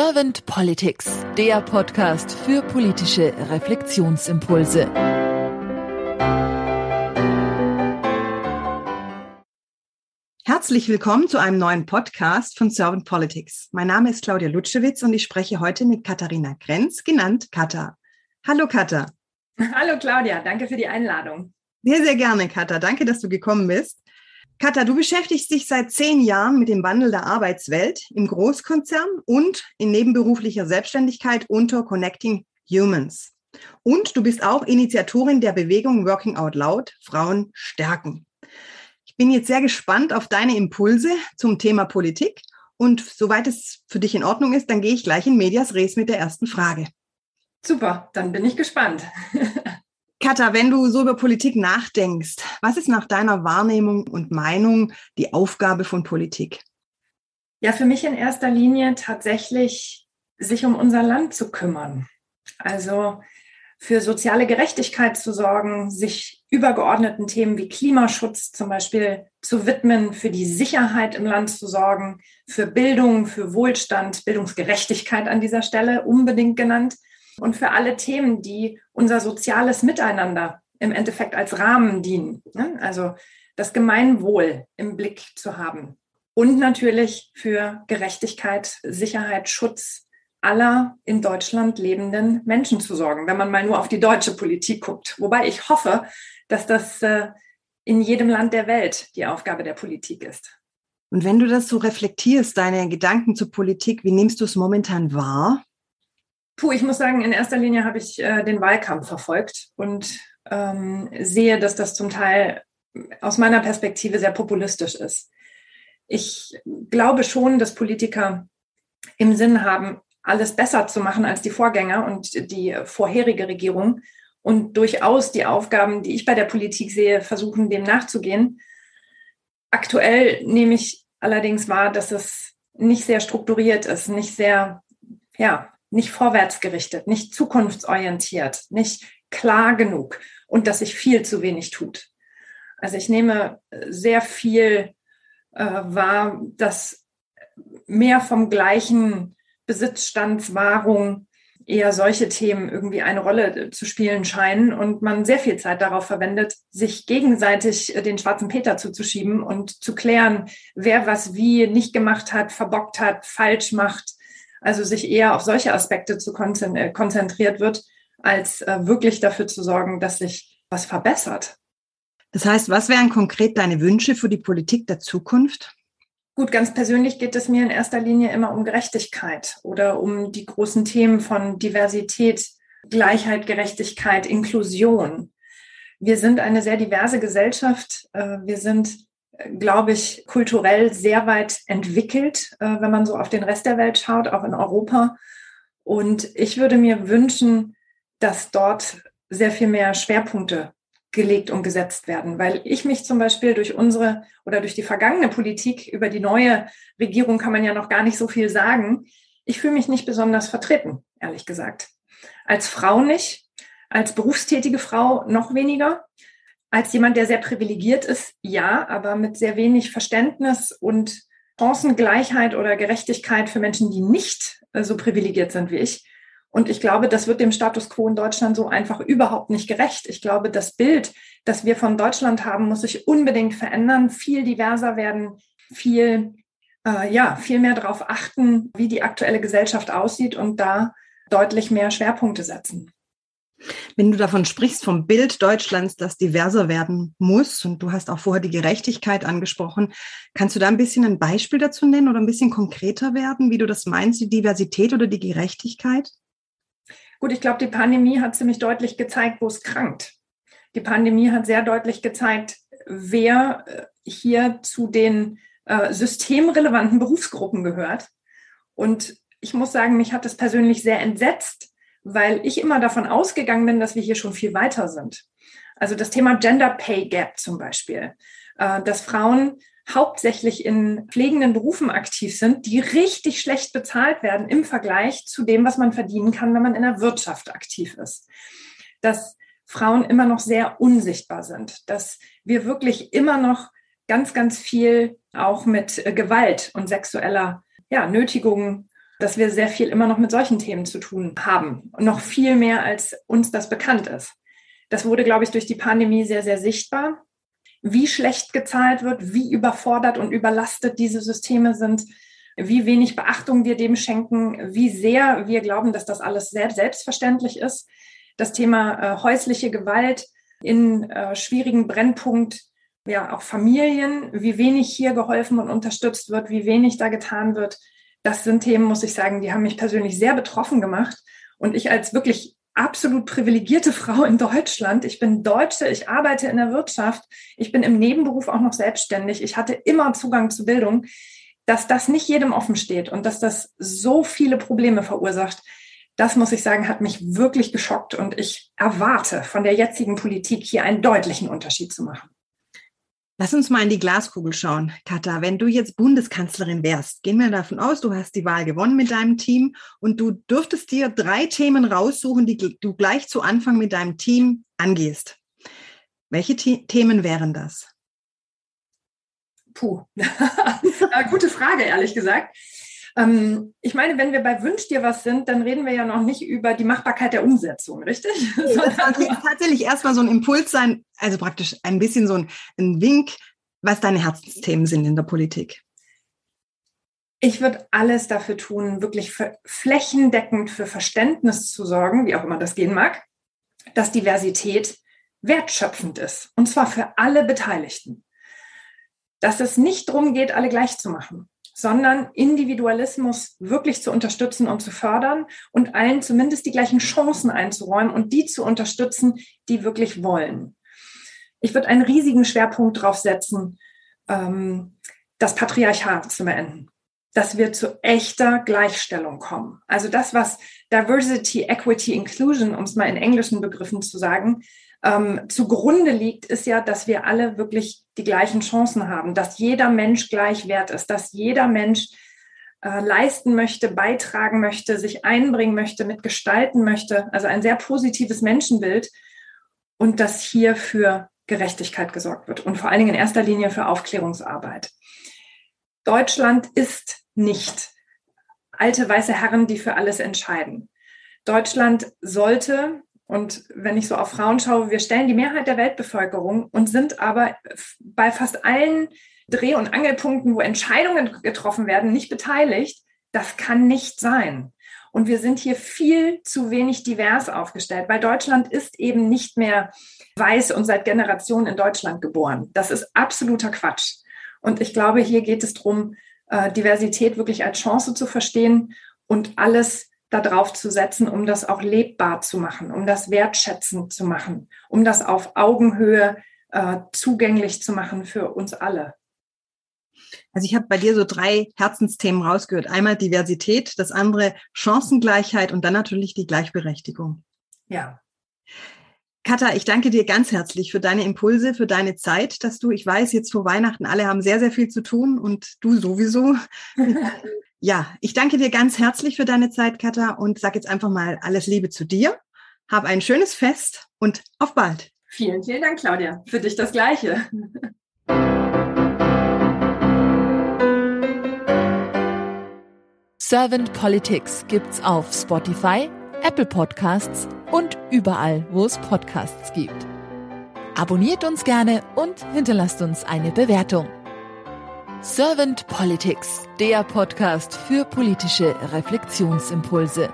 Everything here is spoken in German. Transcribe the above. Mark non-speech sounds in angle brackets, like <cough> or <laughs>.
Servant Politics, der Podcast für politische Reflexionsimpulse. Herzlich willkommen zu einem neuen Podcast von Servant Politics. Mein Name ist Claudia Lutschewitz und ich spreche heute mit Katharina Grenz, genannt Katha. Hallo Katha. Hallo Claudia, danke für die Einladung. Sehr, sehr gerne, Katha. Danke, dass du gekommen bist. Katha, du beschäftigst dich seit zehn Jahren mit dem Wandel der Arbeitswelt im Großkonzern und in nebenberuflicher Selbstständigkeit unter Connecting Humans. Und du bist auch Initiatorin der Bewegung Working Out Loud, Frauen stärken. Ich bin jetzt sehr gespannt auf deine Impulse zum Thema Politik. Und soweit es für dich in Ordnung ist, dann gehe ich gleich in Medias Res mit der ersten Frage. Super, dann bin ich gespannt. <laughs> Katha, wenn du so über Politik nachdenkst, was ist nach deiner Wahrnehmung und Meinung die Aufgabe von Politik? Ja, für mich in erster Linie tatsächlich, sich um unser Land zu kümmern. Also für soziale Gerechtigkeit zu sorgen, sich übergeordneten Themen wie Klimaschutz zum Beispiel zu widmen, für die Sicherheit im Land zu sorgen, für Bildung, für Wohlstand, Bildungsgerechtigkeit an dieser Stelle unbedingt genannt und für alle Themen, die unser soziales Miteinander im Endeffekt als Rahmen dienen. Ne? Also das Gemeinwohl im Blick zu haben. Und natürlich für Gerechtigkeit, Sicherheit, Schutz aller in Deutschland lebenden Menschen zu sorgen, wenn man mal nur auf die deutsche Politik guckt. Wobei ich hoffe, dass das äh, in jedem Land der Welt die Aufgabe der Politik ist. Und wenn du das so reflektierst, deine Gedanken zur Politik, wie nimmst du es momentan wahr? Puh, ich muss sagen, in erster Linie habe ich äh, den Wahlkampf verfolgt und ähm, sehe, dass das zum Teil aus meiner Perspektive sehr populistisch ist. Ich glaube schon, dass Politiker im Sinn haben, alles besser zu machen als die Vorgänger und die vorherige Regierung und durchaus die Aufgaben, die ich bei der Politik sehe, versuchen, dem nachzugehen. Aktuell nehme ich allerdings wahr, dass es nicht sehr strukturiert ist, nicht sehr, ja, nicht vorwärtsgerichtet, nicht zukunftsorientiert, nicht klar genug und dass sich viel zu wenig tut. Also ich nehme sehr viel äh, wahr, dass mehr vom gleichen Besitzstandswahrung eher solche Themen irgendwie eine Rolle zu spielen scheinen und man sehr viel Zeit darauf verwendet, sich gegenseitig den schwarzen Peter zuzuschieben und zu klären, wer was wie nicht gemacht hat, verbockt hat, falsch macht also sich eher auf solche Aspekte zu äh, konzentriert wird, als äh, wirklich dafür zu sorgen, dass sich was verbessert. Das heißt, was wären konkret deine Wünsche für die Politik der Zukunft? Gut, ganz persönlich geht es mir in erster Linie immer um Gerechtigkeit oder um die großen Themen von Diversität, Gleichheit, Gerechtigkeit, Inklusion. Wir sind eine sehr diverse Gesellschaft. Äh, wir sind glaube ich, kulturell sehr weit entwickelt, äh, wenn man so auf den Rest der Welt schaut, auch in Europa. Und ich würde mir wünschen, dass dort sehr viel mehr Schwerpunkte gelegt und gesetzt werden, weil ich mich zum Beispiel durch unsere oder durch die vergangene Politik über die neue Regierung kann man ja noch gar nicht so viel sagen. Ich fühle mich nicht besonders vertreten, ehrlich gesagt. Als Frau nicht, als berufstätige Frau noch weniger als jemand, der sehr privilegiert ist, ja, aber mit sehr wenig Verständnis und Chancengleichheit oder Gerechtigkeit für Menschen, die nicht äh, so privilegiert sind wie ich. Und ich glaube, das wird dem Status quo in Deutschland so einfach überhaupt nicht gerecht. Ich glaube, das Bild, das wir von Deutschland haben, muss sich unbedingt verändern, viel diverser werden, viel, äh, ja, viel mehr darauf achten, wie die aktuelle Gesellschaft aussieht und da deutlich mehr Schwerpunkte setzen. Wenn du davon sprichst, vom Bild Deutschlands, das diverser werden muss, und du hast auch vorher die Gerechtigkeit angesprochen, kannst du da ein bisschen ein Beispiel dazu nennen oder ein bisschen konkreter werden, wie du das meinst, die Diversität oder die Gerechtigkeit? Gut, ich glaube, die Pandemie hat ziemlich deutlich gezeigt, wo es krankt. Die Pandemie hat sehr deutlich gezeigt, wer äh, hier zu den äh, systemrelevanten Berufsgruppen gehört. Und ich muss sagen, mich hat es persönlich sehr entsetzt, weil ich immer davon ausgegangen bin, dass wir hier schon viel weiter sind. Also das Thema Gender Pay Gap zum Beispiel, äh, dass Frauen hauptsächlich in pflegenden Berufen aktiv sind, die richtig schlecht bezahlt werden im Vergleich zu dem, was man verdienen kann, wenn man in der Wirtschaft aktiv ist. Dass Frauen immer noch sehr unsichtbar sind, dass wir wirklich immer noch ganz, ganz viel auch mit äh, Gewalt und sexueller ja, Nötigung dass wir sehr viel immer noch mit solchen Themen zu tun haben. noch viel mehr, als uns das bekannt ist. Das wurde, glaube ich, durch die Pandemie sehr, sehr sichtbar. Wie schlecht gezahlt wird, wie überfordert und überlastet diese Systeme sind, wie wenig Beachtung wir dem schenken, wie sehr wir glauben, dass das alles selbst selbstverständlich ist. Das Thema äh, häusliche Gewalt in äh, schwierigen Brennpunkt, ja auch Familien, wie wenig hier geholfen und unterstützt wird, wie wenig da getan wird. Das sind Themen, muss ich sagen, die haben mich persönlich sehr betroffen gemacht. Und ich als wirklich absolut privilegierte <laughs> Frau in Deutschland. Ich bin Deutsche, ich arbeite in der Wirtschaft, ich bin im Nebenberuf auch noch selbstständig, ich hatte immer Zugang zu Bildung, dass das nicht jedem offen steht und dass das so viele Probleme verursacht. Das muss ich sagen, hat mich wirklich geschockt und ich erwarte von der jetzigen Politik hier einen deutlichen Unterschied zu machen. Lass uns mal in die Glaskugel schauen, Katha. Wenn du jetzt Bundeskanzlerin wärst, gehen wir davon aus, du hast die Wahl gewonnen mit deinem Team und du dürftest dir drei Themen raussuchen, die du gleich zu Anfang mit deinem Team angehst. Welche The Themen wären das? Puh, <laughs> gute Frage, ehrlich gesagt. Ähm, ich meine, wenn wir bei Wünsch dir was sind, dann reden wir ja noch nicht über die Machbarkeit der Umsetzung, richtig? <laughs> das sollte tatsächlich erstmal so ein Impuls sein, also praktisch ein bisschen so ein, ein Wink, was deine Herzensthemen sind in der Politik. Ich würde alles dafür tun, wirklich für flächendeckend für Verständnis zu sorgen, wie auch immer das gehen mag, dass Diversität wertschöpfend ist. Und zwar für alle Beteiligten. Dass es nicht darum geht, alle gleich zu machen sondern Individualismus wirklich zu unterstützen und zu fördern und allen zumindest die gleichen Chancen einzuräumen und die zu unterstützen, die wirklich wollen. Ich würde einen riesigen Schwerpunkt darauf setzen, ähm, das Patriarchat zu beenden dass wir zu echter Gleichstellung kommen. Also das, was Diversity, Equity, Inclusion, um es mal in englischen Begriffen zu sagen, ähm, zugrunde liegt, ist ja, dass wir alle wirklich die gleichen Chancen haben, dass jeder Mensch gleich wert ist, dass jeder Mensch äh, leisten möchte, beitragen möchte, sich einbringen möchte, mitgestalten möchte. Also ein sehr positives Menschenbild und dass hier für Gerechtigkeit gesorgt wird und vor allen Dingen in erster Linie für Aufklärungsarbeit. Deutschland ist nicht alte weiße Herren, die für alles entscheiden. Deutschland sollte und wenn ich so auf Frauen schaue, wir stellen die Mehrheit der Weltbevölkerung und sind aber bei fast allen Dreh- und Angelpunkten, wo Entscheidungen getroffen werden, nicht beteiligt. Das kann nicht sein. Und wir sind hier viel zu wenig divers aufgestellt, weil Deutschland ist eben nicht mehr weiß und seit Generationen in Deutschland geboren. Das ist absoluter Quatsch. Und ich glaube, hier geht es darum, äh, Diversität wirklich als Chance zu verstehen und alles darauf zu setzen, um das auch lebbar zu machen, um das wertschätzend zu machen, um das auf Augenhöhe äh, zugänglich zu machen für uns alle. Also ich habe bei dir so drei Herzensthemen rausgehört. Einmal Diversität, das andere Chancengleichheit und dann natürlich die Gleichberechtigung. Ja. Katha, ich danke dir ganz herzlich für deine Impulse, für deine Zeit, dass du, ich weiß, jetzt vor Weihnachten, alle haben sehr, sehr viel zu tun und du sowieso <laughs> Ja, ich danke dir ganz herzlich für deine Zeit, Katha, und sag jetzt einfach mal alles Liebe zu dir. Hab ein schönes Fest und auf bald. Vielen, vielen Dank, Claudia. Für dich das Gleiche. Servant Politics gibt's auf Spotify, Apple Podcasts und überall, wo es Podcasts gibt. Abonniert uns gerne und hinterlasst uns eine Bewertung. Servant Politics, der Podcast für politische Reflexionsimpulse.